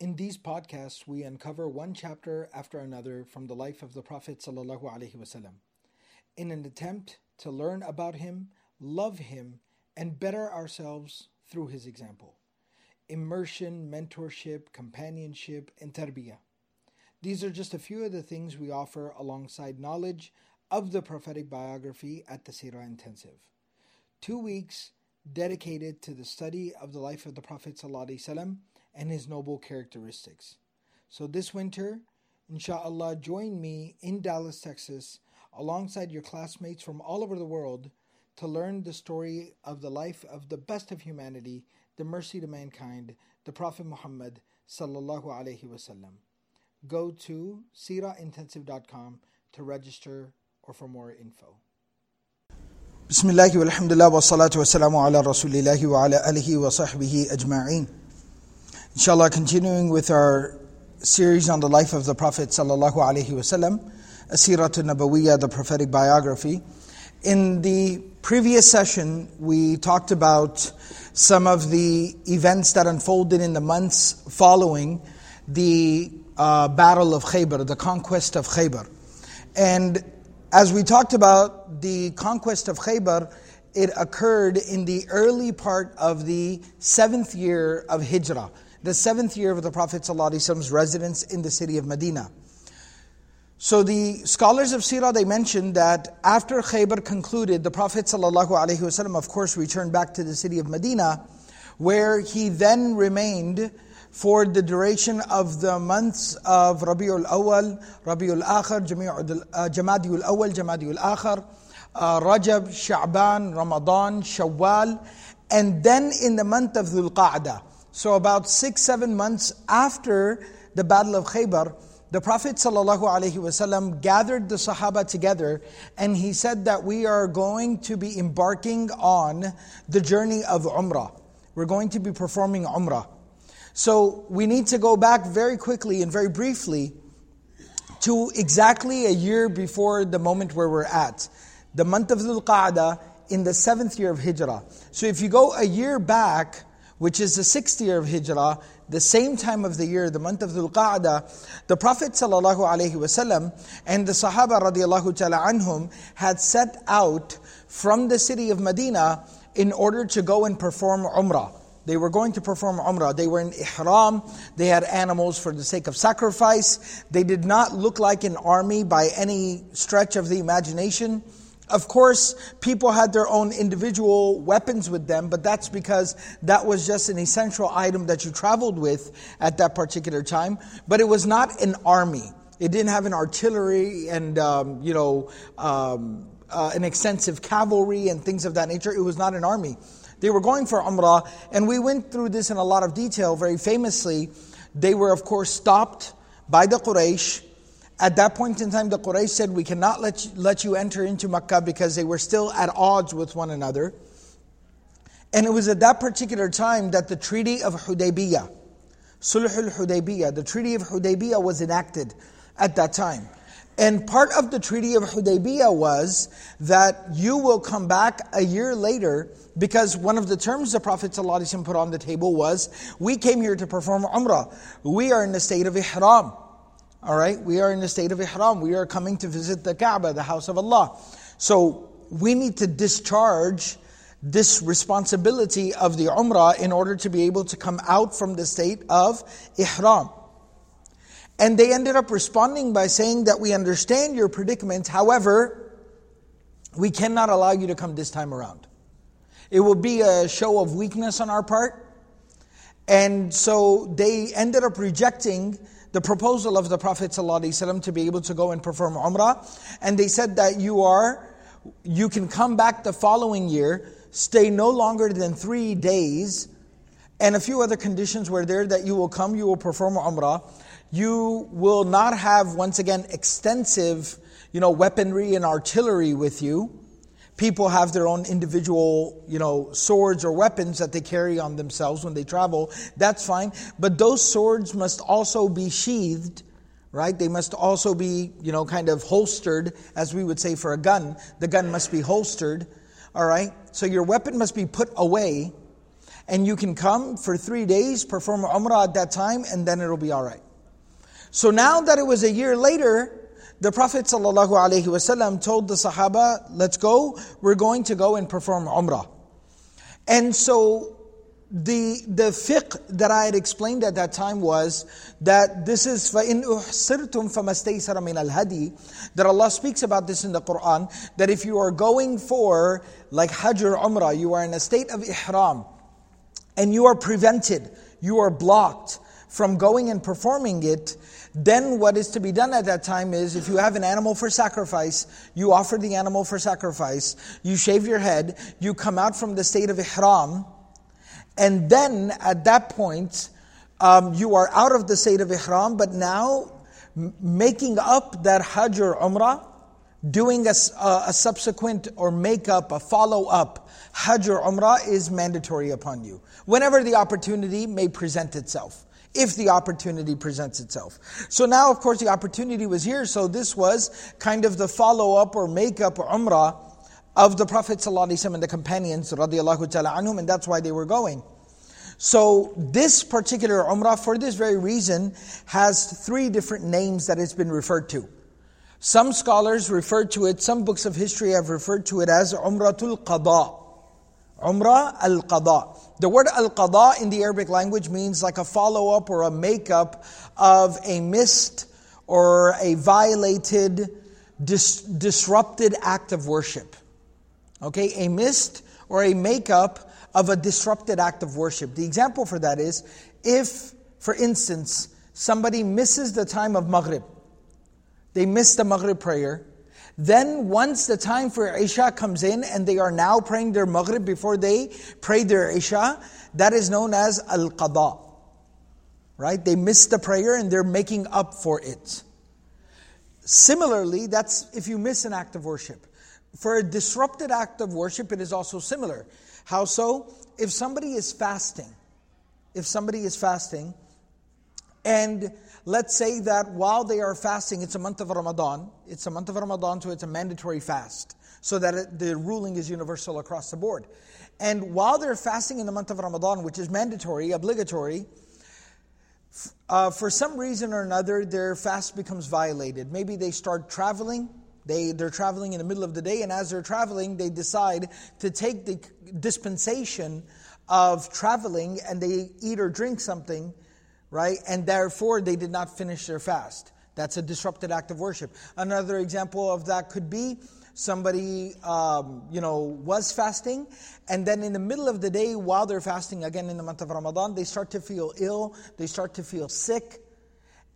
In these podcasts, we uncover one chapter after another from the life of the Prophet ﷺ in an attempt to learn about him, love him, and better ourselves through his example. Immersion, mentorship, companionship, and tarbiyah. These are just a few of the things we offer alongside knowledge of the prophetic biography at the Sirah Intensive. Two weeks dedicated to the study of the life of the Prophet ﷺ and his noble characteristics. So this winter, inshallah, join me in Dallas, Texas, alongside your classmates from all over the world to learn the story of the life of the best of humanity, the mercy to mankind, the Prophet Muhammad sallallahu alaihi wasallam. Go to sirahintensive.com to register or for more info. بسم الله والحمد لله والصلاة والسلام على رسول الله وعلى آله وصحبه أجمعين. Inshallah, continuing with our series on the life of the Prophet sallallahu alaihi wasallam, Asirat the prophetic biography. In the previous session, we talked about some of the events that unfolded in the months following the uh, Battle of Khaybar, the conquest of Khaybar. And as we talked about the conquest of Khaybar, it occurred in the early part of the seventh year of Hijrah, the seventh year of the Prophet ﷺ's residence in the city of Medina. So the scholars of Sirah, they mentioned that after Khaybar concluded, the Prophet ﷺ, of course, returned back to the city of Medina, where he then remained for the duration of the months of Rabiul Awal, Rabiul Akhir, Jamadiul Awal, Jamadiul Akhir, uh, Rajab, Sha'ban, Ramadan, Shawwal, and then in the month of Dhul Qa'dah. So about six, seven months after the Battle of Khaybar, the Prophet ﷺ gathered the Sahaba together and he said that we are going to be embarking on the journey of Umrah. We're going to be performing Umrah. So we need to go back very quickly and very briefly to exactly a year before the moment where we're at. The month of Dhul Qa'dah in the seventh year of Hijrah. So if you go a year back, which is the sixth year of Hijrah, the same time of the year, the month of Dhul Qa'dah, the Prophet ﷺ and the Sahaba radiallahu ta'ala anhum had set out from the city of Medina in order to go and perform Umrah. They were going to perform Umrah. They were in Ihram. They had animals for the sake of sacrifice. They did not look like an army by any stretch of the imagination. Of course, people had their own individual weapons with them, but that's because that was just an essential item that you traveled with at that particular time. But it was not an army. It didn't have an artillery and, um, you know, um, uh, an extensive cavalry and things of that nature. It was not an army. They were going for Umrah, and we went through this in a lot of detail. Very famously, they were, of course, stopped by the Quraysh. At that point in time, the Quraysh said, We cannot let you, let you enter into Makkah because they were still at odds with one another. And it was at that particular time that the Treaty of Hudaybiyah, Sulh al Hudaybiyah, the Treaty of Hudaybiyah was enacted at that time. And part of the Treaty of Hudaybiyah was that you will come back a year later because one of the terms the Prophet ﷺ put on the table was, we came here to perform Umrah. We are in the state of Ihram. All right? We are in the state of Ihram. We are coming to visit the Kaaba, the house of Allah. So we need to discharge this responsibility of the Umrah in order to be able to come out from the state of Ihram. And they ended up responding by saying that we understand your predicament, however, we cannot allow you to come this time around. It will be a show of weakness on our part. And so they ended up rejecting the proposal of the Prophet ﷺ to be able to go and perform Umrah. And they said that you are, you can come back the following year, stay no longer than three days, and a few other conditions were there that you will come, you will perform Umrah you will not have, once again, extensive, you know, weaponry and artillery with you. People have their own individual, you know, swords or weapons that they carry on themselves when they travel. That's fine. But those swords must also be sheathed, right? They must also be, you know, kind of holstered, as we would say for a gun. The gun must be holstered, all right? So your weapon must be put away and you can come for three days, perform Umrah at that time, and then it'll be all right. So now that it was a year later, the Prophet ﷺ told the Sahaba, let's go, we're going to go and perform Umrah. And so the, the fiqh that I had explained at that time was that this is فَإِنْ أُحْصِرْتُمْ فَمَسْتَيْسَرَ مِنَ الْهَدِي That Allah speaks about this in the Quran, that if you are going for like Hajj or Umrah, you are in a state of ihram, and you are prevented, you are blocked from going and performing it, then what is to be done at that time is if you have an animal for sacrifice, you offer the animal for sacrifice, you shave your head, you come out from the state of ihram, and then at that point, um, you are out of the state of ihram, but now making up that hajj or umrah, doing a, a subsequent or make up, a follow up hajj or umrah is mandatory upon you. Whenever the opportunity may present itself if the opportunity presents itself. So now, of course, the opportunity was here, so this was kind of the follow up or make up umrah of the Prophet ﷺ and the companions, and that's why they were going. So this particular umrah, for this very reason, has three different names that it's been referred to. Some scholars refer to it, some books of history have referred to it as Umratul Qada. Umrah al Qada. The word al Qada in the Arabic language means like a follow up or a makeup of a missed or a violated, dis- disrupted act of worship. Okay, a missed or a makeup of a disrupted act of worship. The example for that is if, for instance, somebody misses the time of Maghrib, they miss the Maghrib prayer, then once the time for Isha comes in and they are now praying their Maghrib before they pray their Isha, that is known as Al-Qada. Right? They miss the prayer and they're making up for it. Similarly, that's if you miss an act of worship. For a disrupted act of worship, it is also similar. How so? If somebody is fasting, if somebody is fasting, and let's say that while they are fasting, it's a month of Ramadan, it's a month of Ramadan, so it's a mandatory fast, so that it, the ruling is universal across the board. And while they're fasting in the month of Ramadan, which is mandatory, obligatory, uh, for some reason or another, their fast becomes violated. Maybe they start traveling. They, they're traveling in the middle of the day, and as they're traveling, they decide to take the dispensation of traveling and they eat or drink something right? And therefore they did not finish their fast. That's a disrupted act of worship. Another example of that could be somebody, um, you know, was fasting, and then in the middle of the day, while they're fasting, again in the month of Ramadan, they start to feel ill, they start to feel sick,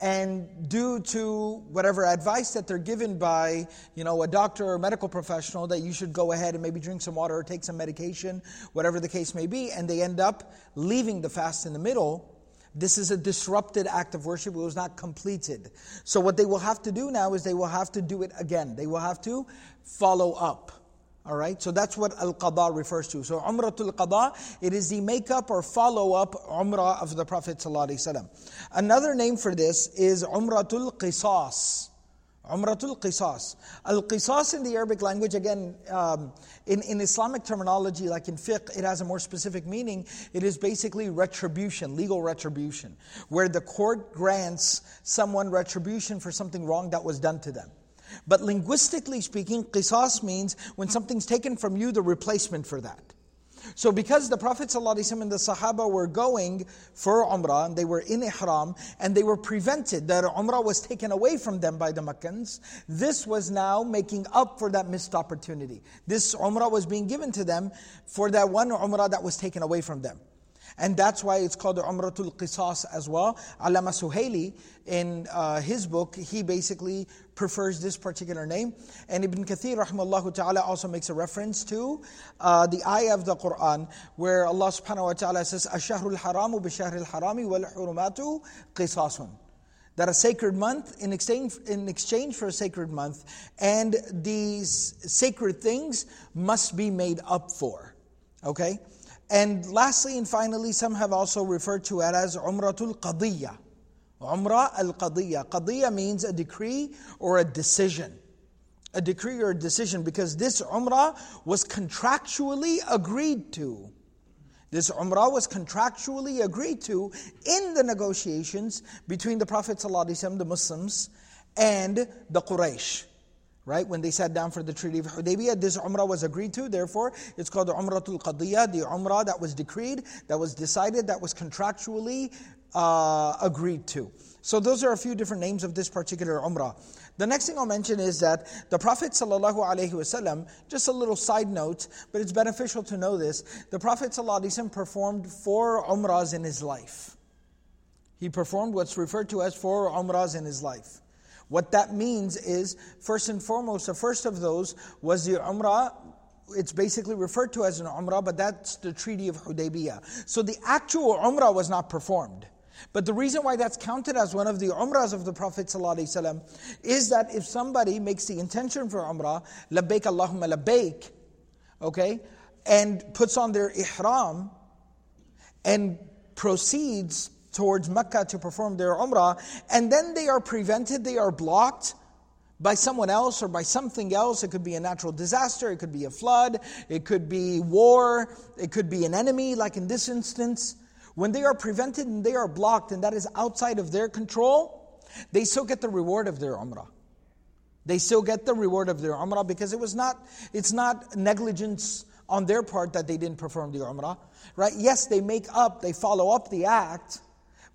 and due to whatever advice that they're given by you know a doctor or medical professional that you should go ahead and maybe drink some water or take some medication whatever the case may be and they end up leaving the fast in the middle this is a disrupted act of worship. It was not completed. So, what they will have to do now is they will have to do it again. They will have to follow up. All right, so that's what Al Qada refers to. So, Umratul Qada, it is the makeup or follow up Umrah of the Prophet. Another name for this is Umratul Qisas. Umratul Qisas. Al Qisas in the Arabic language, again, um, in, in Islamic terminology, like in fiqh, it has a more specific meaning. It is basically retribution, legal retribution, where the court grants someone retribution for something wrong that was done to them. But linguistically speaking, qisas means when something's taken from you, the replacement for that. So, because the Prophet ﷺ and the Sahaba were going for Umrah, and they were in Ihram, and they were prevented, that Umrah was taken away from them by the Meccans, this was now making up for that missed opportunity. This Umrah was being given to them for that one Umrah that was taken away from them. And that's why it's called the Umratul Qisas as well. Allama Suhaili, in uh, his book, he basically prefers this particular name. And Ibn Kathir, rahimahullah ta'ala, also makes a reference to uh, the ayah of the Quran, where Allah subhanahu wa ta'ala says, Ashahrul haramu bishahril harami wal hurumatu qisasun that a sacred month in exchange, in exchange for a sacred month, and these sacred things must be made up for. Okay? And lastly and finally, some have also referred to it as Umratul Qadiyya. Umrah al Qadiyya. Qadiyya means a decree or a decision. A decree or a decision because this Umrah was contractually agreed to. This Umrah was contractually agreed to in the negotiations between the Prophet ﷺ, the Muslims, and the Quraysh. Right? When they sat down for the Treaty of Hudaybiyah, this Umrah was agreed to. Therefore, it's called the Umratul Qadiyah, the Umrah that was decreed, that was decided, that was contractually uh, agreed to. So those are a few different names of this particular Umrah. The next thing I'll mention is that the Prophet ﷺ, just a little side note, but it's beneficial to know this, the Prophet ﷺ performed four Umrahs in his life. He performed what's referred to as four Umrahs in his life. What that means is, first and foremost, the first of those was the Umrah it's basically referred to as an umrah, but that's the Treaty of Hudaybiyah. So the actual umrah was not performed. But the reason why that's counted as one of the umrahs of the Prophet ﷺ is that if somebody makes the intention for umrah, labbaik Allahumma labbaik, okay, and puts on their ihram and proceeds towards Mecca to perform their umrah, and then they are prevented, they are blocked by someone else or by something else. It could be a natural disaster, it could be a flood, it could be war, it could be an enemy, like in this instance. When they are prevented and they are blocked, and that is outside of their control, they still get the reward of their umrah. They still get the reward of their umrah because it was not, it's not negligence on their part that they didn't perform the umrah. Right? Yes, they make up, they follow up the act,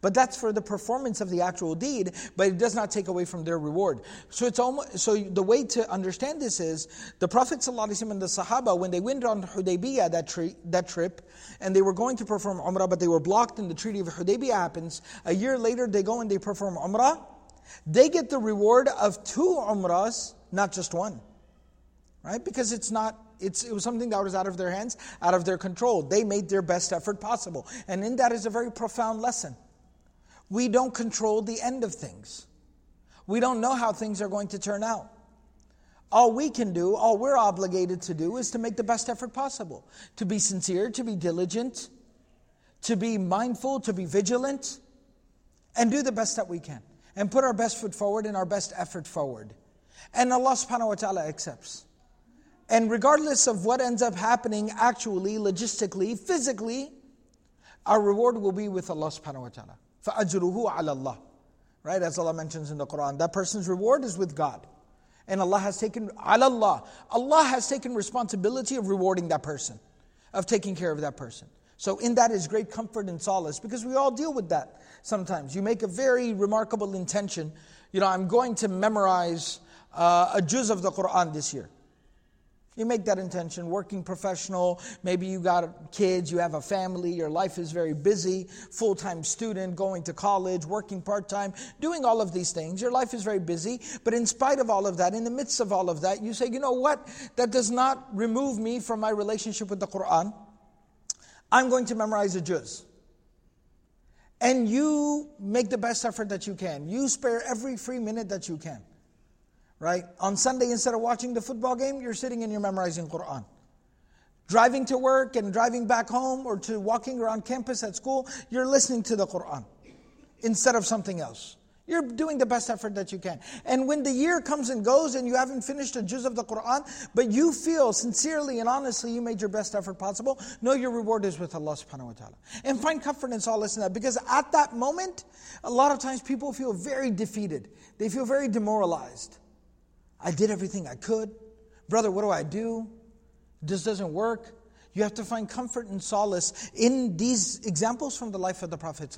but that's for the performance of the actual deed, but it does not take away from their reward. So it's almost so the way to understand this is the Prophet ﷺ and the Sahaba, when they went on Hudaybiyah that, tri- that trip, and they were going to perform Umrah, but they were blocked and the Treaty of Hudaybiyah happens. A year later they go and they perform Umrah. They get the reward of two Umrahs, not just one. Right? Because it's not it's, it was something that was out of their hands, out of their control. They made their best effort possible. And in that is a very profound lesson. We don't control the end of things. We don't know how things are going to turn out. All we can do, all we're obligated to do, is to make the best effort possible. To be sincere, to be diligent, to be mindful, to be vigilant, and do the best that we can. And put our best foot forward and our best effort forward. And Allah subhanahu wa ta'ala accepts. And regardless of what ends up happening actually, logistically, physically, our reward will be with Allah subhanahu wa ta'ala. فَأَجْرُهُ عَلَى اللَّهِ Right, as Allah mentions in the Quran, that person's reward is with God. And Allah has taken, Allah, Allah has taken responsibility of rewarding that person, of taking care of that person. So in that is great comfort and solace because we all deal with that sometimes. You make a very remarkable intention. You know, I'm going to memorize uh, a juz of the Quran this year. You make that intention, working professional, maybe you got kids, you have a family, your life is very busy, full time student, going to college, working part time, doing all of these things. Your life is very busy, but in spite of all of that, in the midst of all of that, you say, you know what? That does not remove me from my relationship with the Quran. I'm going to memorize a juz. And you make the best effort that you can. You spare every free minute that you can right? On Sunday, instead of watching the football game, you're sitting and you're memorizing Quran. Driving to work and driving back home or to walking around campus at school, you're listening to the Quran instead of something else. You're doing the best effort that you can. And when the year comes and goes and you haven't finished a juz of the Quran, but you feel sincerely and honestly you made your best effort possible, know your reward is with Allah subhanahu wa ta'ala. And find comfort in solace in that. Because at that moment, a lot of times people feel very defeated. They feel very demoralized. I did everything I could. Brother, what do I do? This doesn't work. You have to find comfort and solace in these examples from the life of the Prophet.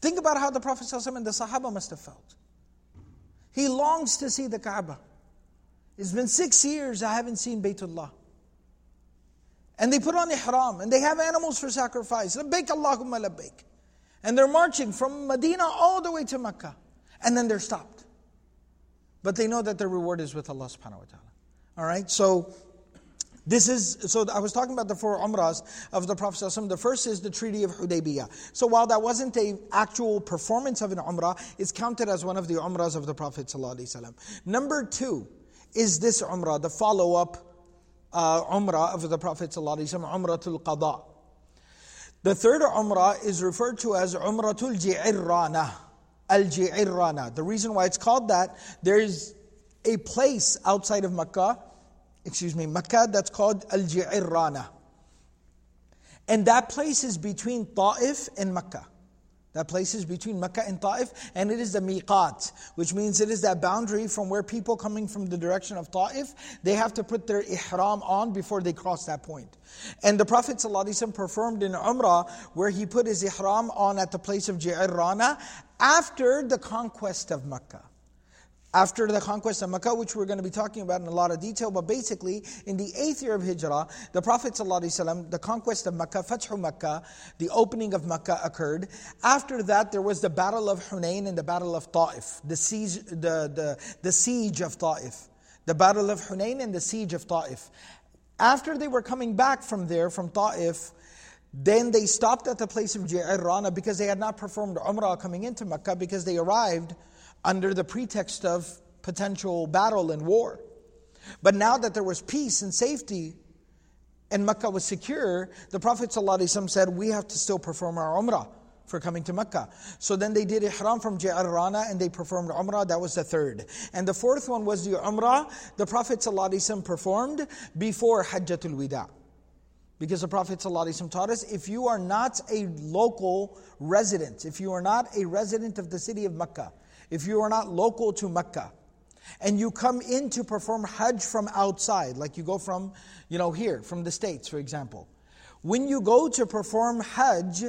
Think about how the Prophet and the Sahaba must have felt. He longs to see the Kaaba. It's been six years I haven't seen Baytullah. And they put on ihram and they have animals for sacrifice. Labbaik Allahumma labbaik. And they're marching from Medina all the way to Mecca. And then they're stopped but they know that their reward is with Allah subhanahu wa ta'ala. All right, so this is, so I was talking about the four umrahs of the Prophet The first is the Treaty of Hudaybiyah. So while that wasn't a actual performance of an umrah, it's counted as one of the umrahs of the Prophet Number two is this umrah, the follow-up uh, umrah of the Prophet Umratul Qada. The third umrah is referred to as Umratul Ji'irrana. Al Ji'irrana. The reason why it's called that, there is a place outside of Makkah, excuse me, Makkah that's called Al Ji'irrana. And that place is between Ta'if and Mecca. That place is between Mecca and Ta'if, and it is the miqat, which means it is that boundary from where people coming from the direction of Ta'if, they have to put their ihram on before they cross that point. And the Prophet ﷺ performed in Umrah where he put his ihram on at the place of Ji'irrana after the conquest of Mecca after the conquest of Mecca, which we're going to be talking about in a lot of detail. But basically, in the eighth year of Hijrah, the Prophet ﷺ, the conquest of Mecca, Fathu Mecca, the opening of Mecca occurred. After that, there was the Battle of Hunain and the Battle of Ta'if, the siege, the, the, the siege of Ta'if. The Battle of Hunain and the siege of Ta'if. After they were coming back from there, from Ta'if, then they stopped at the place of Ji'irrana because they had not performed Umrah coming into Mecca because they arrived under the pretext of potential battle and war. But now that there was peace and safety and Mecca was secure, the Prophet ﷺ said, We have to still perform our Umrah for coming to Mecca. So then they did Ihram from Ji'arrana and they performed Umrah. That was the third. And the fourth one was the Umrah the Prophet ﷺ performed before Hajjatul Wida. Because the Prophet ﷺ taught us if you are not a local resident, if you are not a resident of the city of Mecca, if you are not local to Mecca, and you come in to perform Hajj from outside, like you go from, you know, here, from the States, for example. When you go to perform Hajj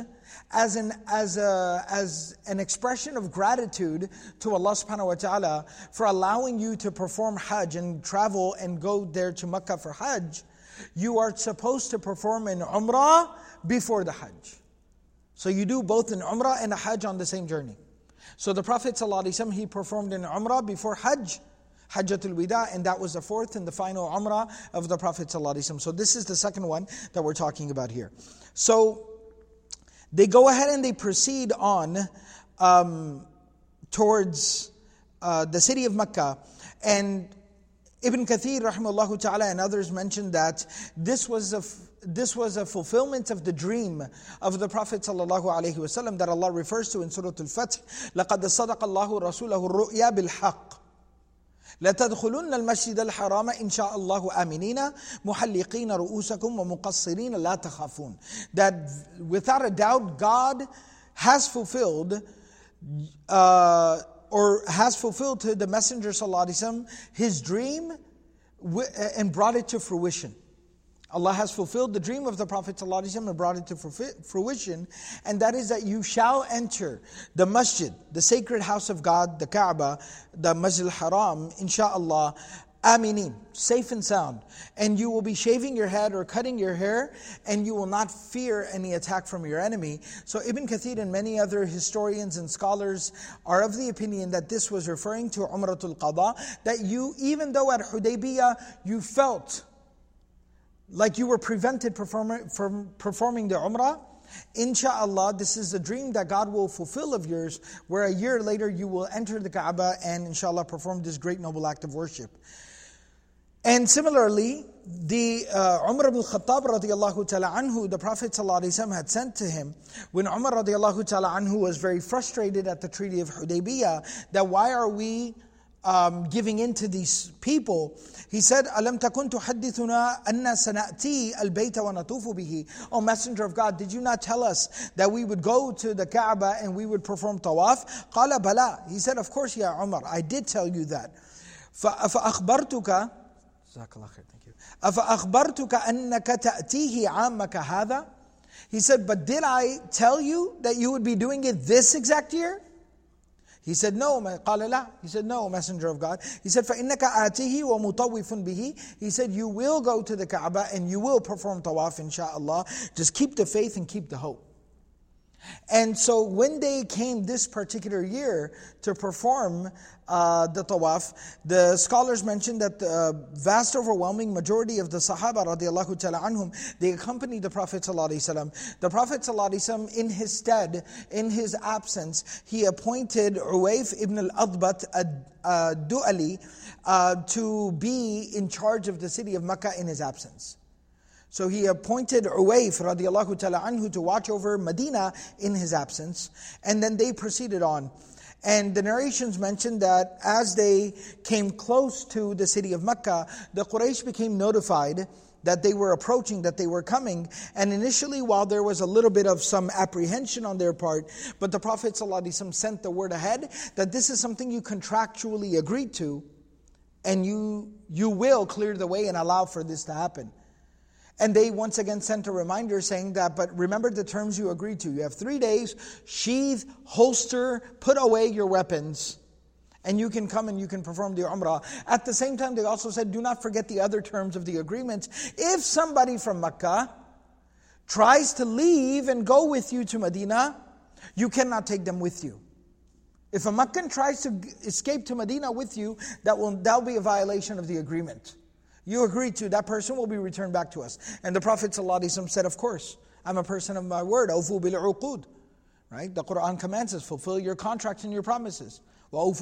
as an, as, a, as an expression of gratitude to Allah subhanahu wa ta'ala for allowing you to perform Hajj and travel and go there to Mecca for Hajj, you are supposed to perform an Umrah before the Hajj. So you do both an Umrah and a Hajj on the same journey. So the Prophet ﷺ, he performed an Umrah before Hajj, Hajjatul Wida, and that was the fourth and the final Umrah of the Prophet ﷺ. So this is the second one that we're talking about here. So they go ahead and they proceed on um, towards uh, the city of Mecca, and Ibn Kathir, rahimahullah ta'ala, and others mentioned that this was a this was a fulfillment of the dream of the Prophet ﷺ that Allah refers to in Surah Al-Fath. لَقَدْ صَدَقَ اللَّهُ رَسُولَهُ الرُّؤْيَا بِالْحَقِّ لتدخلن المسجد الحرام إن شاء الله آمنين محلقين رؤوسكم ومقصرين لا تخافون That without a doubt God has fulfilled uh, or has fulfilled to the Messenger ﷺ his dream and brought it to fruition. Allah has fulfilled the dream of the Prophet and brought it to fruition, and that is that you shall enter the masjid, the sacred house of God, the Kaaba, the Masjid al-Haram, inshaAllah, aminin, safe and sound. And you will be shaving your head or cutting your hair, and you will not fear any attack from your enemy. So Ibn Kathir and many other historians and scholars are of the opinion that this was referring to Umratul Qada, that you, even though at Hudaybiyah, you felt like you were prevented from performing the Umrah, Insha'Allah, this is a dream that God will fulfill of yours, where a year later you will enter the Kaaba and inshallah perform this great noble act of worship. And similarly, the uh, Umar ibn Khattab radiallahu ta'ala anhu, the Prophet ﷺ had sent to him, when Umar radiallahu ta'ala anhu was very frustrated at the Treaty of Hudaybiyah, that why are we um, giving in to these people, he said, أَلَمْ تَكُنْ تُحَدِّثُنَا أَنَّ سَنَأْتِي الْبَيْتَ وَنَطُوفُ بِهِ O Messenger of God, did you not tell us that we would go to the Kaaba and we would perform tawaf? قَالَ بَلَى He said, of course, Ya Umar, I did tell you that. فَأَخْبَرْتُكَ جزاك الله خير, thank you. أَفَأَخْبَرْتُكَ أَنَّكَ تَأْتِيهِ عَامَكَ هَذَا He said, but did I tell you that you would be doing it this exact year? He said, no, قال لا. He said, no, messenger of God. He said, فَإِنَّكَ آتِهِ وَمُطَوِّفٌ بِهِ He said, you will go to the Kaaba and you will perform tawaf, inshallah. Just keep the faith and keep the hope. And so when they came this particular year to perform uh, the tawaf, the scholars mentioned that the vast overwhelming majority of the Sahaba radiallahu ta'ala anhum, they accompanied the Prophet ﷺ. The Prophet in his stead, in his absence, he appointed Uwayf ibn al-Adbat ad-Du'ali uh, to be in charge of the city of Mecca in his absence. So he appointed Uwayf radiallahu ta'ala anhu to watch over Medina in his absence, and then they proceeded on. And the narrations mention that as they came close to the city of Mecca, the Quraysh became notified that they were approaching, that they were coming. And initially, while there was a little bit of some apprehension on their part, but the Prophet ﷺ sent the word ahead that this is something you contractually agreed to, and you, you will clear the way and allow for this to happen. And they once again sent a reminder saying that, but remember the terms you agreed to. You have three days, sheath, holster, put away your weapons, and you can come and you can perform the Umrah. At the same time, they also said, do not forget the other terms of the agreement. If somebody from Mecca tries to leave and go with you to Medina, you cannot take them with you. If a Meccan tries to escape to Medina with you, that will, that will be a violation of the agreement you agreed to, that person will be returned back to us. And the Prophet ﷺ said, Of course, I'm a person of my word. Right? The Quran commands us, fulfill your contracts and your promises. Wa kana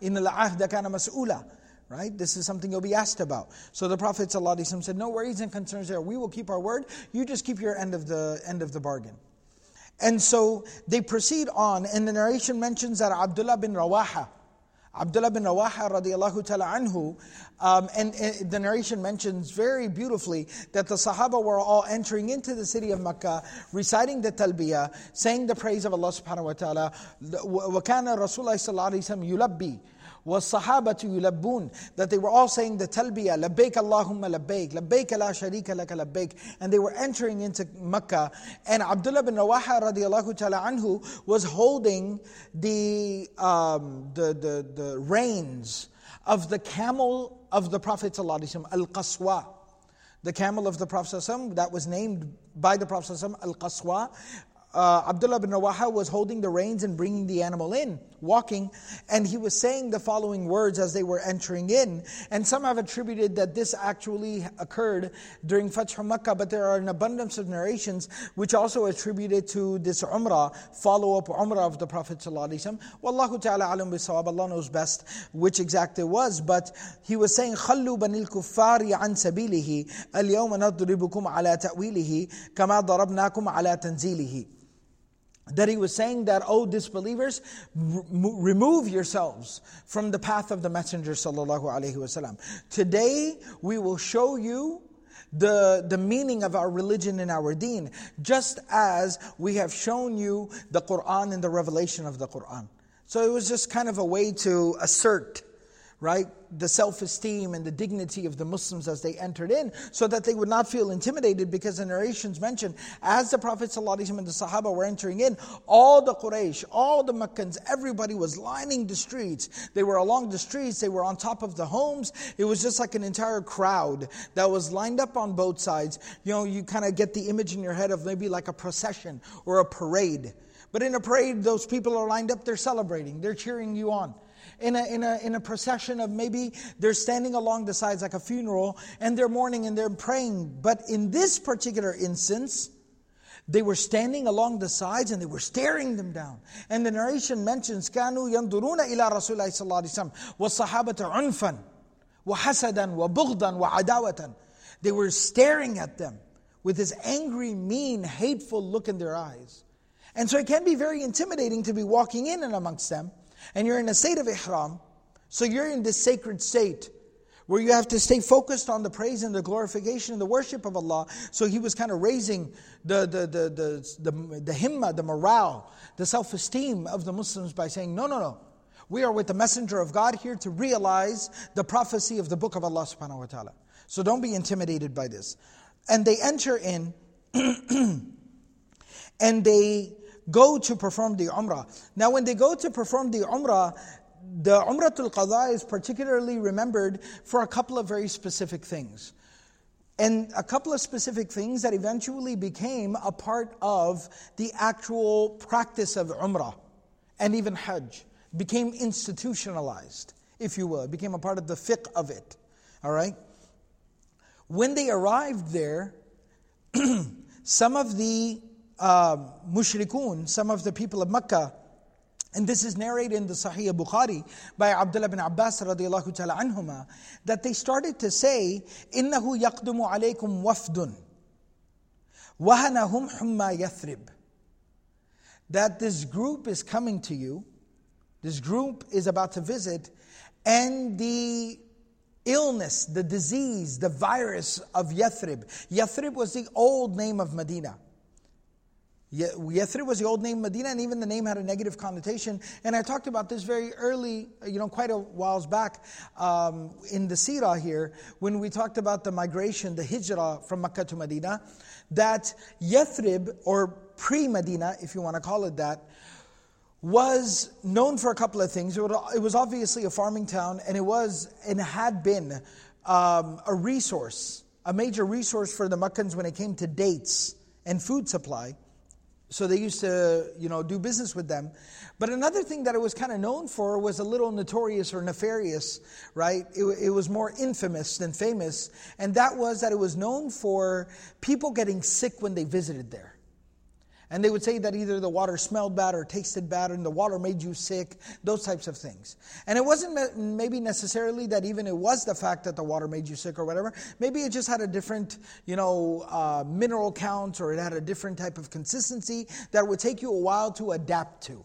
mas'ula. Right? This is something you'll be asked about. So the Prophet ﷺ said, No worries and concerns there. We will keep our word. You just keep your end of the end of the bargain. And so they proceed on, and the narration mentions that Abdullah bin Rawaha, Abdullah bin Rawaha radiallahu ta'ala anhu, um, and, and, the narration mentions very beautifully that the Sahaba were all entering into the city of Mecca, reciting the talbiyah, saying the praise of Allah subhanahu wa ta'ala. وَكَانَ رَسُولُ اللَّهِ صَلَّى اللَّهُ عَلَيْهِ وسلم was sahabatu yulabbun, that they were all saying the talbiyah, labbaik Allahumma labbaik, labbaik la sharika laka labbaik. And they were entering into Makkah. And Abdullah bin Rawaha radiallahu ta'ala anhu was holding the, um, the, the, the reins of the camel of the Prophet al qaswa the camel of the Prophet that was named by the Prophet al qaswa uh, Abdullah bin Rawaha was holding the reins and bringing the animal in walking, and he was saying the following words as they were entering in. And some have attributed that this actually occurred during Fath Makkah, but there are an abundance of narrations which also attributed to this Umrah, follow up Umrah of the Prophet. Wallahu ta'ala alam bisawab, Allah knows best which exact it was, but he was saying, خلوا بني الكفار عن سبيله اليوم نضربكم على تأويله كما ضربناكم على تنزيله that he was saying that, oh, disbelievers, remove yourselves from the path of the Messenger sallallahu alaihi wasallam. Today, we will show you the, the meaning of our religion and our deen, just as we have shown you the Quran and the revelation of the Quran. So it was just kind of a way to assert right? The self esteem and the dignity of the Muslims as they entered in, so that they would not feel intimidated, because the narrations mention as the Prophet ﷺ and the Sahaba were entering in, all the Quraysh, all the Meccans, everybody was lining the streets. They were along the streets, they were on top of the homes. It was just like an entire crowd that was lined up on both sides. You know, you kind of get the image in your head of maybe like a procession or a parade. But in a parade, those people are lined up, they're celebrating, they're cheering you on in a, in a, in a procession of maybe they're standing along the sides like a funeral and they're mourning and they're praying. But in this particular instance, they were standing along the sides and they were staring them down. And the narration mentions, كانوا ينظرون إلى رسول الله صلى الله عليه وسلم والصحابة عنفا وحسدا وبغضا وعداوة. They were staring at them with this angry, mean, hateful look in their eyes. And so it can be very intimidating to be walking in and amongst them and you're in a state of ihram, so you're in this sacred state where you have to stay focused on the praise and the glorification and the worship of Allah. So he was kind of raising the, the, the, the, the, the himma, the morale, the self esteem of the Muslims by saying, No, no, no. We are with the Messenger of God here to realize the prophecy of the book of Allah subhanahu wa ta'ala. So don't be intimidated by this. And they enter in and they go to perform the Umrah. Now, when they go to perform the Umrah, the Umratul Qadha is particularly remembered for a couple of very specific things. And a couple of specific things that eventually became a part of the actual practice of Umrah and even Hajj, became institutionalized, if you will. It became a part of the fiqh of it. All right? When they arrived there, some of the uh, mushrikun, some of the people of Mecca, and this is narrated in the Sahih Bukhari by Abdullah bin Abbas radiallahu ta'ala anhuma, that they started to say, إِنَّهُ يَقْدُمُ عَلَيْكُمْ وَفْدٌ وَهَنَهُمْ حُمَّا يَثْرِبْ That this group is coming to you, this group is about to visit, and the illness, the disease, the virus of Yathrib. Yathrib was the old name of Medina. Yathrib was the old name Medina, and even the name had a negative connotation. And I talked about this very early, you know, quite a whiles back um, in the Sirah here, when we talked about the migration, the hijrah from Mecca to Medina, that Yathrib, or pre Medina, if you want to call it that, was known for a couple of things. It was obviously a farming town, and it was and had been um, a resource, a major resource for the Meccans when it came to dates and food supply. So they used to, you know, do business with them. But another thing that it was kind of known for was a little notorious or nefarious, right? It, it was more infamous than famous, and that was that it was known for people getting sick when they visited there. And they would say that either the water smelled bad or tasted bad and the water made you sick, those types of things. And it wasn't maybe necessarily that even it was the fact that the water made you sick or whatever. Maybe it just had a different, you know, uh, mineral count or it had a different type of consistency that would take you a while to adapt to.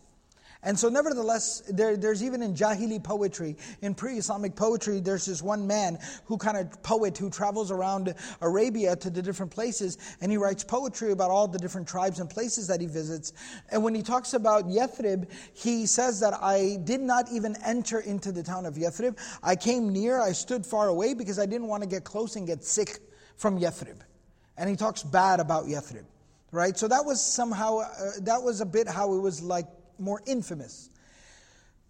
And so, nevertheless, there, there's even in Jahili poetry, in pre Islamic poetry, there's this one man who kind of poet who travels around Arabia to the different places and he writes poetry about all the different tribes and places that he visits. And when he talks about Yathrib, he says that I did not even enter into the town of Yathrib. I came near, I stood far away because I didn't want to get close and get sick from Yathrib. And he talks bad about Yathrib right? So that was somehow, uh, that was a bit how it was like more infamous.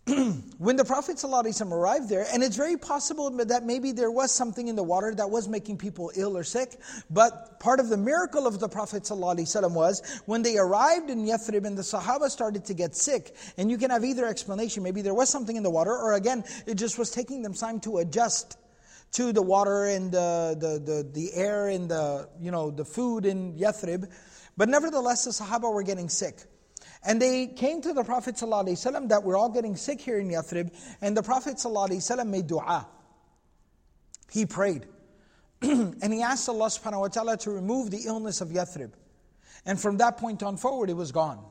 when the Prophet ﷺ arrived there, and it's very possible that maybe there was something in the water that was making people ill or sick, but part of the miracle of the Prophet ﷺ was when they arrived in Yathrib and the Sahaba started to get sick, and you can have either explanation, maybe there was something in the water, or again, it just was taking them time to adjust to the water and the, the, the, the air and the, you know, the food in Yathrib. But nevertheless, the Sahaba were getting sick. And they came to the Prophet ﷺ that we're all getting sick here in Yathrib. And the Prophet ﷺ made dua. He prayed. and he asked Allah subhanahu wa ta'ala to remove the illness of Yathrib. And from that point on forward, it was gone.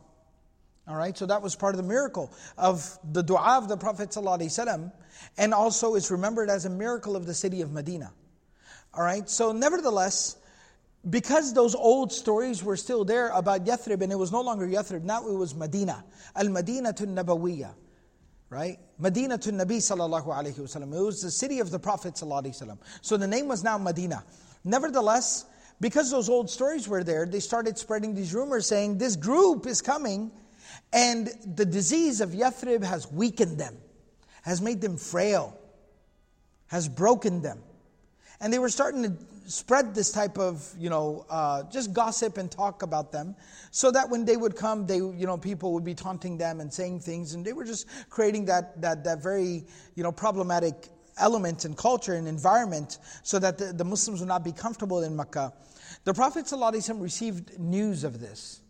All right, so that was part of the miracle of the dua of the Prophet ﷺ, and also it's remembered as a miracle of the city of Medina. All right, so nevertheless, because those old stories were still there about Yathrib and it was no longer Yathrib, now it was Medina. Al Madinah to Nabawiyah. Right? Medina to Nabi sallallahu alayhi wasallam. It was the city of the Prophet sallallahu alayhi wasallam. So the name was now Medina. Nevertheless, because those old stories were there, they started spreading these rumors saying this group is coming and the disease of Yathrib has weakened them, has made them frail, has broken them. And they were starting to spread this type of, you know, uh, just gossip and talk about them, so that when they would come, they, you know, people would be taunting them and saying things, and they were just creating that that that very, you know, problematic element and culture and environment, so that the, the Muslims would not be comfortable in Mecca. The Prophet ﷺ received news of this.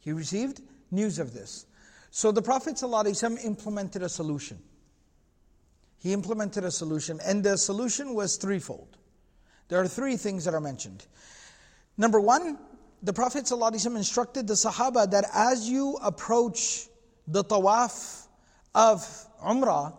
He received news of this. So the Prophet ﷺ implemented a solution. He implemented a solution, and the solution was threefold. There are three things that are mentioned. Number one, the Prophet ﷺ instructed the Sahaba that as you approach the tawaf of Umrah,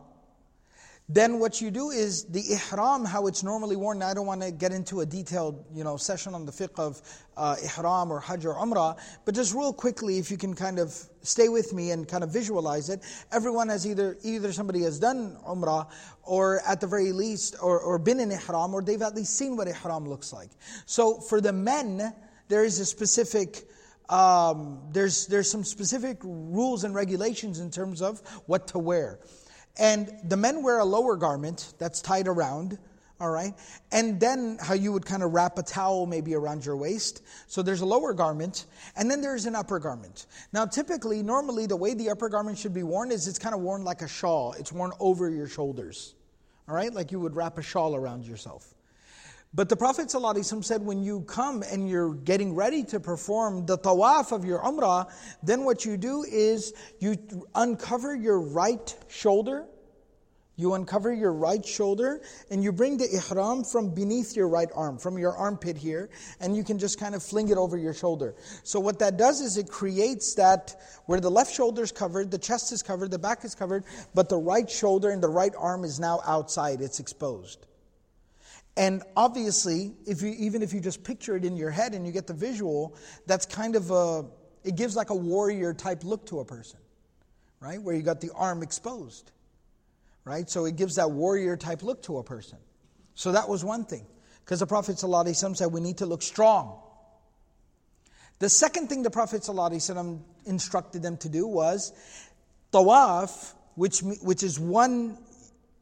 then what you do is the ihram, how it's normally worn. Now, I don't want to get into a detailed, you know, session on the fiqh of uh, ihram or hajj or umrah, but just real quickly, if you can kind of stay with me and kind of visualize it. Everyone has either either somebody has done umrah or at the very least, or, or been in ihram, or they've at least seen what ihram looks like. So for the men, there is a specific. Um, there's there's some specific rules and regulations in terms of what to wear. And the men wear a lower garment that's tied around, all right? And then how you would kind of wrap a towel maybe around your waist. So there's a lower garment, and then there's an upper garment. Now, typically, normally, the way the upper garment should be worn is it's kind of worn like a shawl, it's worn over your shoulders, all right? Like you would wrap a shawl around yourself. But the Prophet said, when you come and you're getting ready to perform the tawaf of your umrah, then what you do is you uncover your right shoulder. You uncover your right shoulder and you bring the ihram from beneath your right arm, from your armpit here, and you can just kind of fling it over your shoulder. So, what that does is it creates that where the left shoulder is covered, the chest is covered, the back is covered, but the right shoulder and the right arm is now outside, it's exposed. And obviously, if you, even if you just picture it in your head and you get the visual, that's kind of a, it gives like a warrior type look to a person, right? Where you got the arm exposed, right? So it gives that warrior type look to a person. So that was one thing. Because the Prophet ﷺ said we need to look strong. The second thing the Prophet ﷺ instructed them to do was tawaf, which, which is one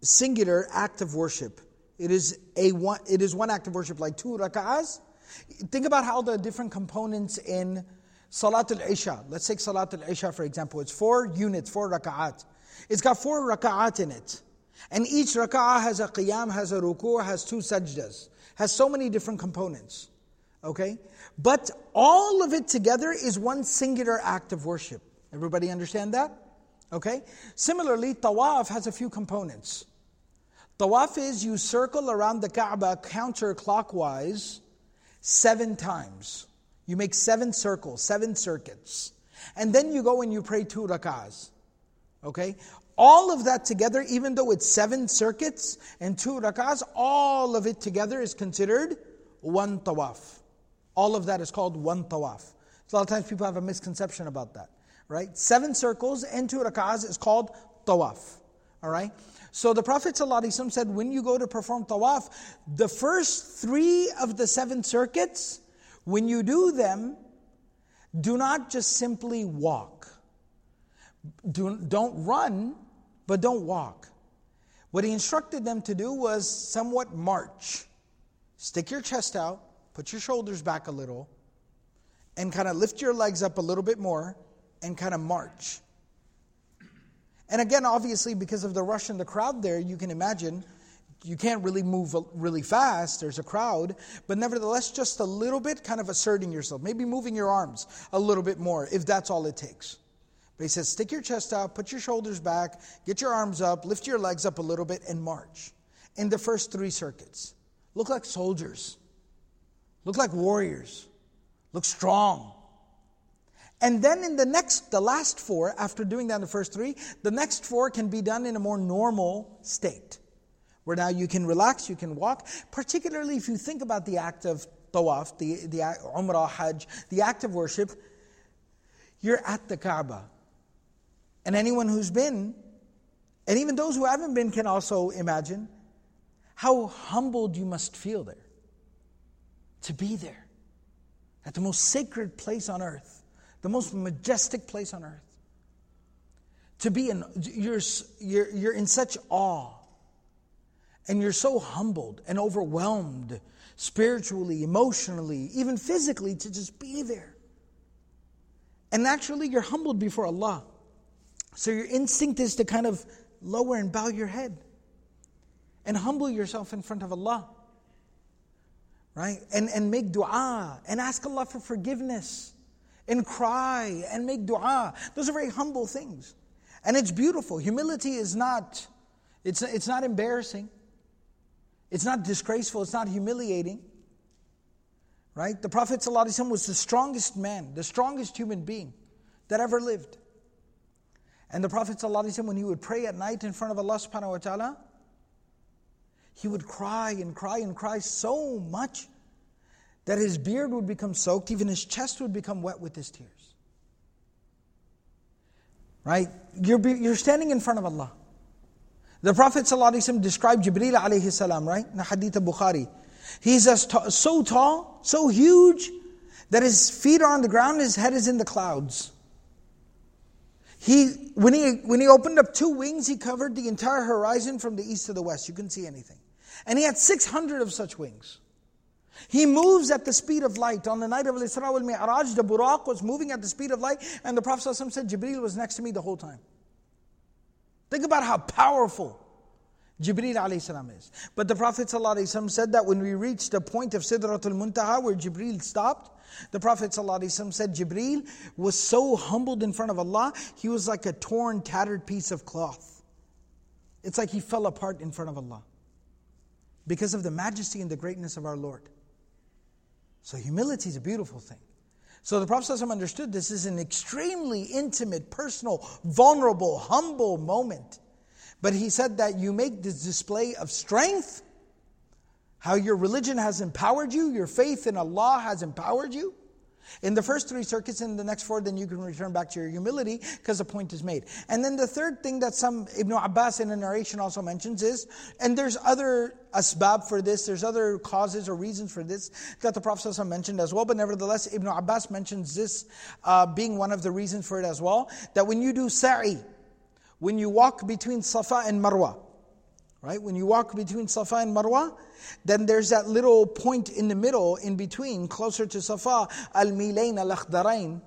singular act of worship. It is, a one, it is one act of worship, like two rak'ahs. Think about how the different components in Salat al-Isha, let's take Salat al-Isha for example, it's four units, four rak'at. It's got four rak'at in it. And each rak'ah has a qiyam, has a ruku', has two sajdas, has so many different components. Okay? But all of it together is one singular act of worship. Everybody understand that? Okay? Similarly, tawaf has a few components. Tawaf is you circle around the Kaaba counterclockwise seven times. You make seven circles, seven circuits. And then you go and you pray two rak'ahs. Okay? All of that together, even though it's seven circuits and two rak'ahs, all of it together is considered one tawaf. All of that is called one tawaf. So a lot of times people have a misconception about that, right? Seven circles and two rak'ahs is called tawaf. All right? So the Prophet ﷺ said, when you go to perform tawaf, the first three of the seven circuits, when you do them, do not just simply walk. Do, don't run, but don't walk. What he instructed them to do was somewhat march. Stick your chest out, put your shoulders back a little, and kind of lift your legs up a little bit more, and kind of march. And again, obviously, because of the rush in the crowd there, you can imagine you can't really move really fast. There's a crowd. But nevertheless, just a little bit, kind of asserting yourself. Maybe moving your arms a little bit more, if that's all it takes. But he says, stick your chest out, put your shoulders back, get your arms up, lift your legs up a little bit, and march. In the first three circuits. Look like soldiers. Look like warriors. Look strong. And then in the next, the last four, after doing that in the first three, the next four can be done in a more normal state. Where now you can relax, you can walk, particularly if you think about the act of tawaf, the, the umrah, hajj, the act of worship, you're at the Kaaba. And anyone who's been, and even those who haven't been can also imagine how humbled you must feel there to be there at the most sacred place on earth the most majestic place on earth. To be in, you're, you're, you're in such awe, and you're so humbled and overwhelmed spiritually, emotionally, even physically to just be there. And naturally, you're humbled before Allah. So your instinct is to kind of lower and bow your head and humble yourself in front of Allah. Right? And, and make dua and ask Allah for forgiveness and cry and make dua. Those are very humble things. And it's beautiful. Humility is not, it's, it's not embarrassing. It's not disgraceful. It's not humiliating. Right? The Prophet ﷺ was the strongest man, the strongest human being that ever lived. And the Prophet ﷺ, when he would pray at night in front of Allah subhanahu wa ta'ala, he would cry and cry and cry so much that his beard would become soaked, even his chest would become wet with his tears. Right? You're, you're standing in front of Allah. The Prophet ﷺ described Jibreel alayhi salam, right? In Hadith of Bukhari. He's as t- so tall, so huge, that his feet are on the ground, his head is in the clouds. He, when, he, when he opened up two wings, he covered the entire horizon from the east to the west. You couldn't see anything. And he had 600 of such wings. He moves at the speed of light. On the night of Al-Isra wal Mi'raj, the Buraq was moving at the speed of light, and the Prophet ﷺ said, Jibreel was next to me the whole time. Think about how powerful Jibreel alayhi is. But the Prophet ﷺ said that when we reached the point of Sidratul Muntaha where Jibreel stopped, the Prophet ﷺ said Jibreel was so humbled in front of Allah, he was like a torn, tattered piece of cloth. It's like he fell apart in front of Allah because of the majesty and the greatness of our Lord. So humility is a beautiful thing. So the Prophet ﷺ understood this is an extremely intimate, personal, vulnerable, humble moment. But he said that you make this display of strength how your religion has empowered you, your faith in Allah has empowered you. In the first three circuits, in the next four, then you can return back to your humility because the point is made. And then the third thing that some Ibn Abbas in a narration also mentions is, and there's other asbab for this, there's other causes or reasons for this that the Prophet mentioned as well, but nevertheless, Ibn Abbas mentions this uh, being one of the reasons for it as well, that when you do sa'i, when you walk between Safa and Marwa, right? When you walk between Safa and Marwa, then there's that little point in the middle, in between, closer to Safa, Al Milain Al Akhdarain,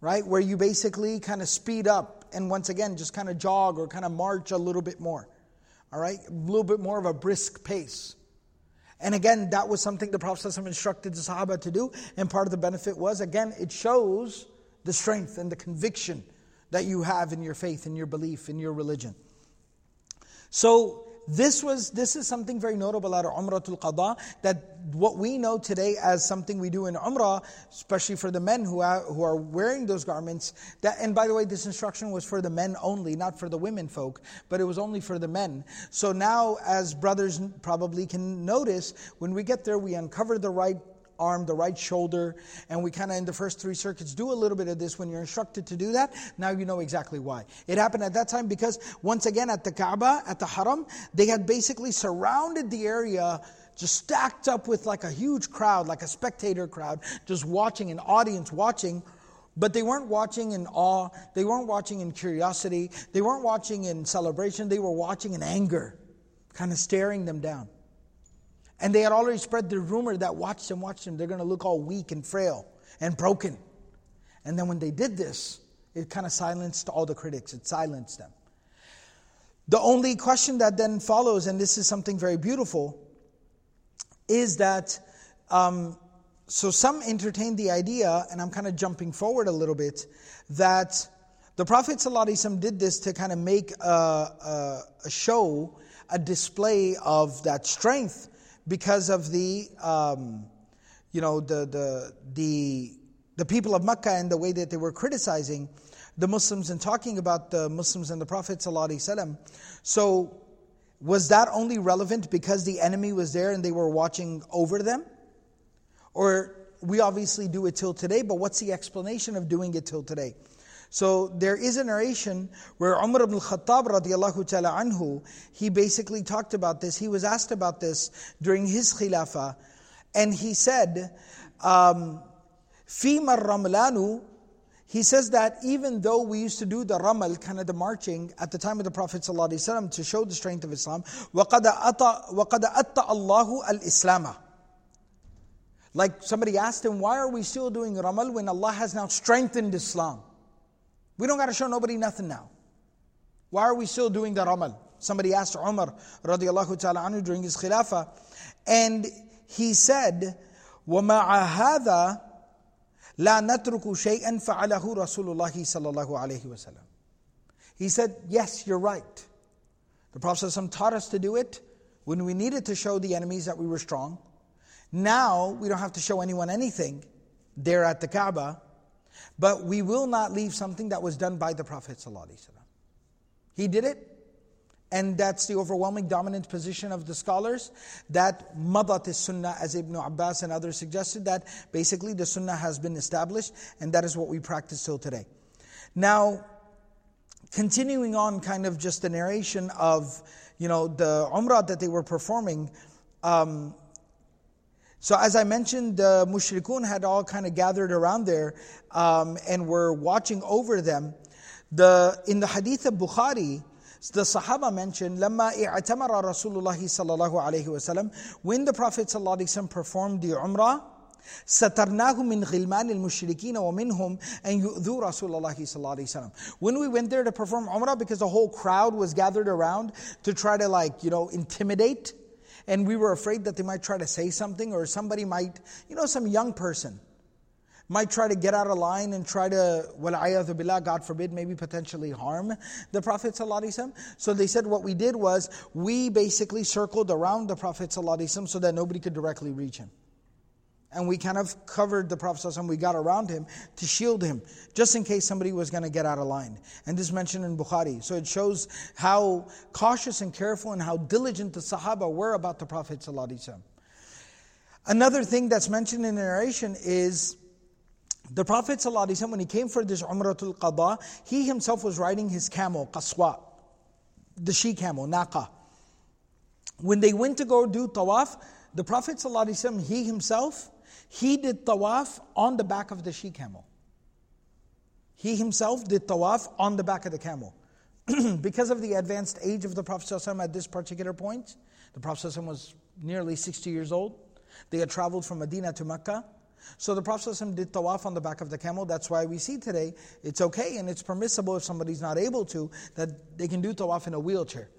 right? Where you basically kind of speed up and once again just kind of jog or kind of march a little bit more, all right? A little bit more of a brisk pace. And again, that was something the Prophet instructed the Sahaba to do. And part of the benefit was, again, it shows the strength and the conviction that you have in your faith, in your belief, in your religion. So, this was this is something very notable out of Umratul Qada that what we know today as something we do in Umrah, especially for the men who are, who are wearing those garments. That and by the way, this instruction was for the men only, not for the women folk, but it was only for the men. So now, as brothers probably can notice, when we get there, we uncover the right arm, the right shoulder, and we kind of in the first three circuits do a little bit of this when you're instructed to do that. Now you know exactly why. It happened at that time because once again at the Kaaba, at the Haram, they had basically surrounded the area just stacked up with like a huge crowd, like a spectator crowd, just watching, an audience watching. But they weren't watching in awe, they weren't watching in curiosity, they weren't watching in celebration, they were watching in anger, kind of staring them down. And they had already spread the rumor that watch them, watch them, they're going to look all weak and frail and broken. And then when they did this, it kind of silenced all the critics, it silenced them. The only question that then follows, and this is something very beautiful, is that um, so some entertain the idea, and I'm kind of jumping forward a little bit, that the Prophet ﷺ did this to kind of make a, a, a show, a display of that strength because of the, um, you know, the, the, the, the people of Mecca and the way that they were criticizing the Muslims and talking about the Muslims and the Prophet. So, was that only relevant because the enemy was there and they were watching over them? Or we obviously do it till today, but what's the explanation of doing it till today? So there is a narration where Umar ibn al-Khattab radiallahu ta'ala anhu, he basically talked about this. He was asked about this during his khilafah. And he said, um, فِيمَ الرَّمْلَانُ he says that even though we used to do the ramal, kind of the marching, at the time of the Prophet ﷺ to show the strength of Islam, وَقَدْ أَتَّى اللَّهُ الْإِسْلَامَ Like somebody asked him, why are we still doing ramal when Allah has now strengthened Islam? We don't got to show nobody nothing now. Why are we still doing that amal? Somebody asked Umar radiallahu ta'ala anhu during his khilafah, and he said, وَمَعَ لَا نَتْرُكُ شَيْئًا فَعَلَهُ رَسُولُ اللَّهِ صَلَى اللَّهُ عَلَيْهِ وَسَلَّمَ He said, yes, you're right. The Prophet taught us to do it when we needed to show the enemies that we were strong. Now, we don't have to show anyone anything there at the Kaaba but we will not leave something that was done by the Prophet. He did it, and that's the overwhelming dominant position of the scholars that madat is sunnah, as Ibn Abbas and others suggested, that basically the sunnah has been established, and that is what we practice till today. Now, continuing on, kind of just the narration of you know the umrah that they were performing. Um, so, as I mentioned, the mushrikun had all kind of gathered around there um, and were watching over them. The, in the hadith of Bukhari, the Sahaba mentioned, لما اعتمر رسول الله صلى الله عليه وسلم, when the Prophet صلى الله عليه وسلم performed the Umrah, سترناه من غلمان المشركين ومنهم أن يؤذوا رسول الله صلى الله عليه وسلم. When we went there to perform Umrah, because the whole crowd was gathered around to try to like, you know, intimidate and we were afraid that they might try to say something or somebody might, you know, some young person might try to get out of line and try to, well, billah, God forbid, maybe potentially harm the Prophet. So they said what we did was we basically circled around the Prophet so that nobody could directly reach him. And we kind of covered the Prophet and we got around him to shield him, just in case somebody was going to get out of line. And this is mentioned in Bukhari. So it shows how cautious and careful and how diligent the Sahaba were about the Prophet Another thing that's mentioned in the narration is the Prophet ﷺ, when he came for this Umratul Qada, he himself was riding his camel, Qaswa, the she camel, Naqa. When they went to go do tawaf, the Prophet ﷺ, he himself, he did tawaf on the back of the she camel. He himself did tawaf on the back of the camel. because of the advanced age of the Prophet ﷺ at this particular point, the Prophet ﷺ was nearly 60 years old. They had traveled from Medina to Mecca. So the Prophet ﷺ did tawaf on the back of the camel. That's why we see today it's okay and it's permissible if somebody's not able to, that they can do tawaf in a wheelchair.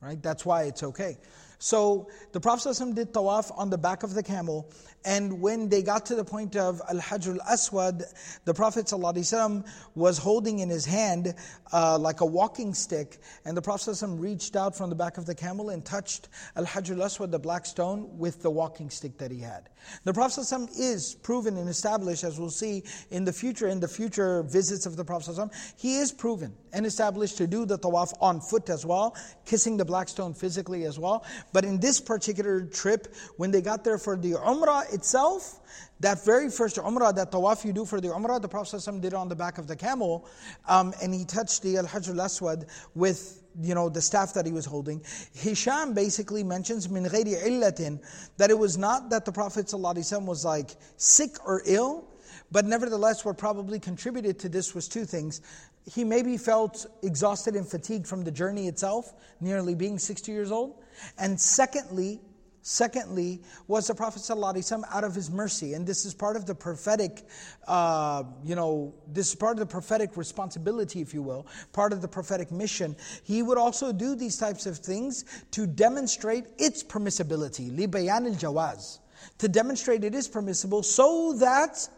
Right? That's why it's okay. So the Prophet ﷺ did tawaf on the back of the camel, and when they got to the point of Al Hajj al Aswad, the Prophet ﷺ was holding in his hand uh, like a walking stick, and the Prophet ﷺ reached out from the back of the camel and touched Al Hajj al Aswad, the black stone, with the walking stick that he had. The Prophet ﷺ is proven and established, as we'll see in the future, in the future visits of the Prophet ﷺ, he is proven and established to do the tawaf on foot as well, kissing the black stone physically as well. But in this particular trip, when they got there for the Umrah itself, that very first Umrah, that tawaf you do for the Umrah, the Prophet ﷺ did it on the back of the camel, um, and he touched the Al Hajj al Aswad with you know, the staff that he was holding. Hisham basically mentions min ghayri illatin that it was not that the Prophet ﷺ was like sick or ill, but nevertheless what probably contributed to this was two things. He maybe felt exhausted and fatigued from the journey itself, nearly being 60 years old. And secondly, Secondly, was the Prophet ﷺ out of his mercy, and this is part of the prophetic, uh, you know, this is part of the prophetic responsibility, if you will, part of the prophetic mission. He would also do these types of things to demonstrate its permissibility, libayan al jawaz, to demonstrate it is permissible, so that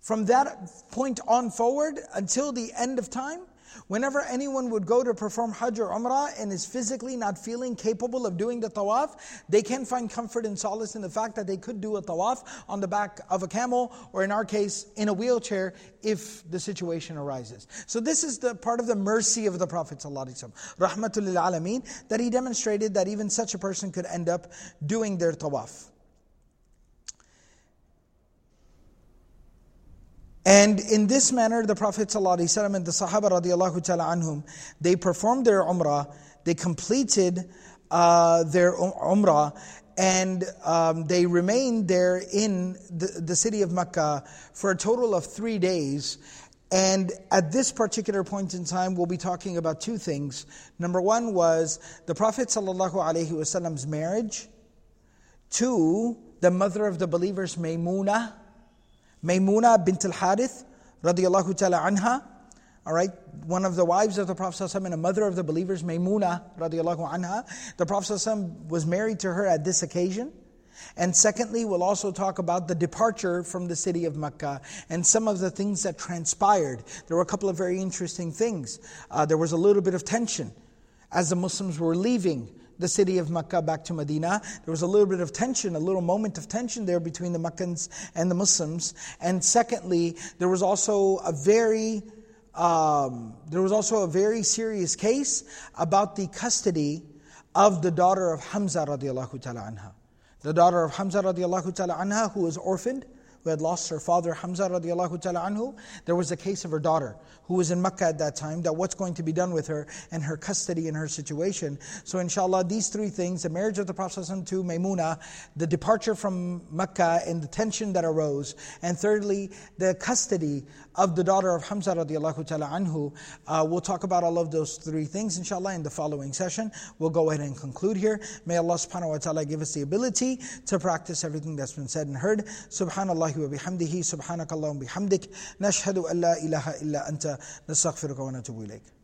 from that point on forward until the end of time, Whenever anyone would go to perform Hajj or Umrah and is physically not feeling capable of doing the tawaf, they can find comfort and solace in the fact that they could do a tawaf on the back of a camel, or in our case, in a wheelchair, if the situation arises. So this is the part of the mercy of the Prophet ﷺ, rahmatul alameen, that he demonstrated that even such a person could end up doing their tawaf. And in this manner, the Prophet ﷺ and the Sahaba radiallahu ta'ala anhum, they performed their umrah, they completed uh, their um, umrah, and um, they remained there in the, the city of Mecca for a total of three days. And at this particular point in time, we'll be talking about two things. Number one was the Prophet ﷺ's marriage to the mother of the believers, Maymunah Maymuna bint al-Harith, radiallahu ta'ala anha, all right, one of the wives of the Prophet and a mother of the believers, Maymuna radiallahu anha. The Prophet was married to her at this occasion. And secondly, we'll also talk about the departure from the city of Mecca and some of the things that transpired. There were a couple of very interesting things. Uh, there was a little bit of tension as the Muslims were leaving the city of Mecca back to Medina. There was a little bit of tension, a little moment of tension there between the Meccans and the Muslims. And secondly, there was also a very um, there was also a very serious case about the custody of the daughter of Hamza radiallahu ta'ala anha. The daughter of Hamza radiallahu ta'ala anha who was orphaned who had lost her father Hamza radiallahu ta'ala anhu, there was a case of her daughter who was in Mecca at that time, that what's going to be done with her and her custody and her situation. So inshallah, these three things, the marriage of the Prophet to Maymuna, the departure from Mecca and the tension that arose, and thirdly, the custody of the daughter of Hamza radiallahu ta'ala anhu. Uh, we'll talk about all of those three things inshallah in the following session. We'll go ahead and conclude here. May Allah subhanahu wa ta'ala give us the ability to practice everything that's been said and heard. Subhanallah wa bihamdihi, subhanakallahum bihamdik, nashhadu an la ilaha illa anta, nastaghfiruka wa natubu ilayk.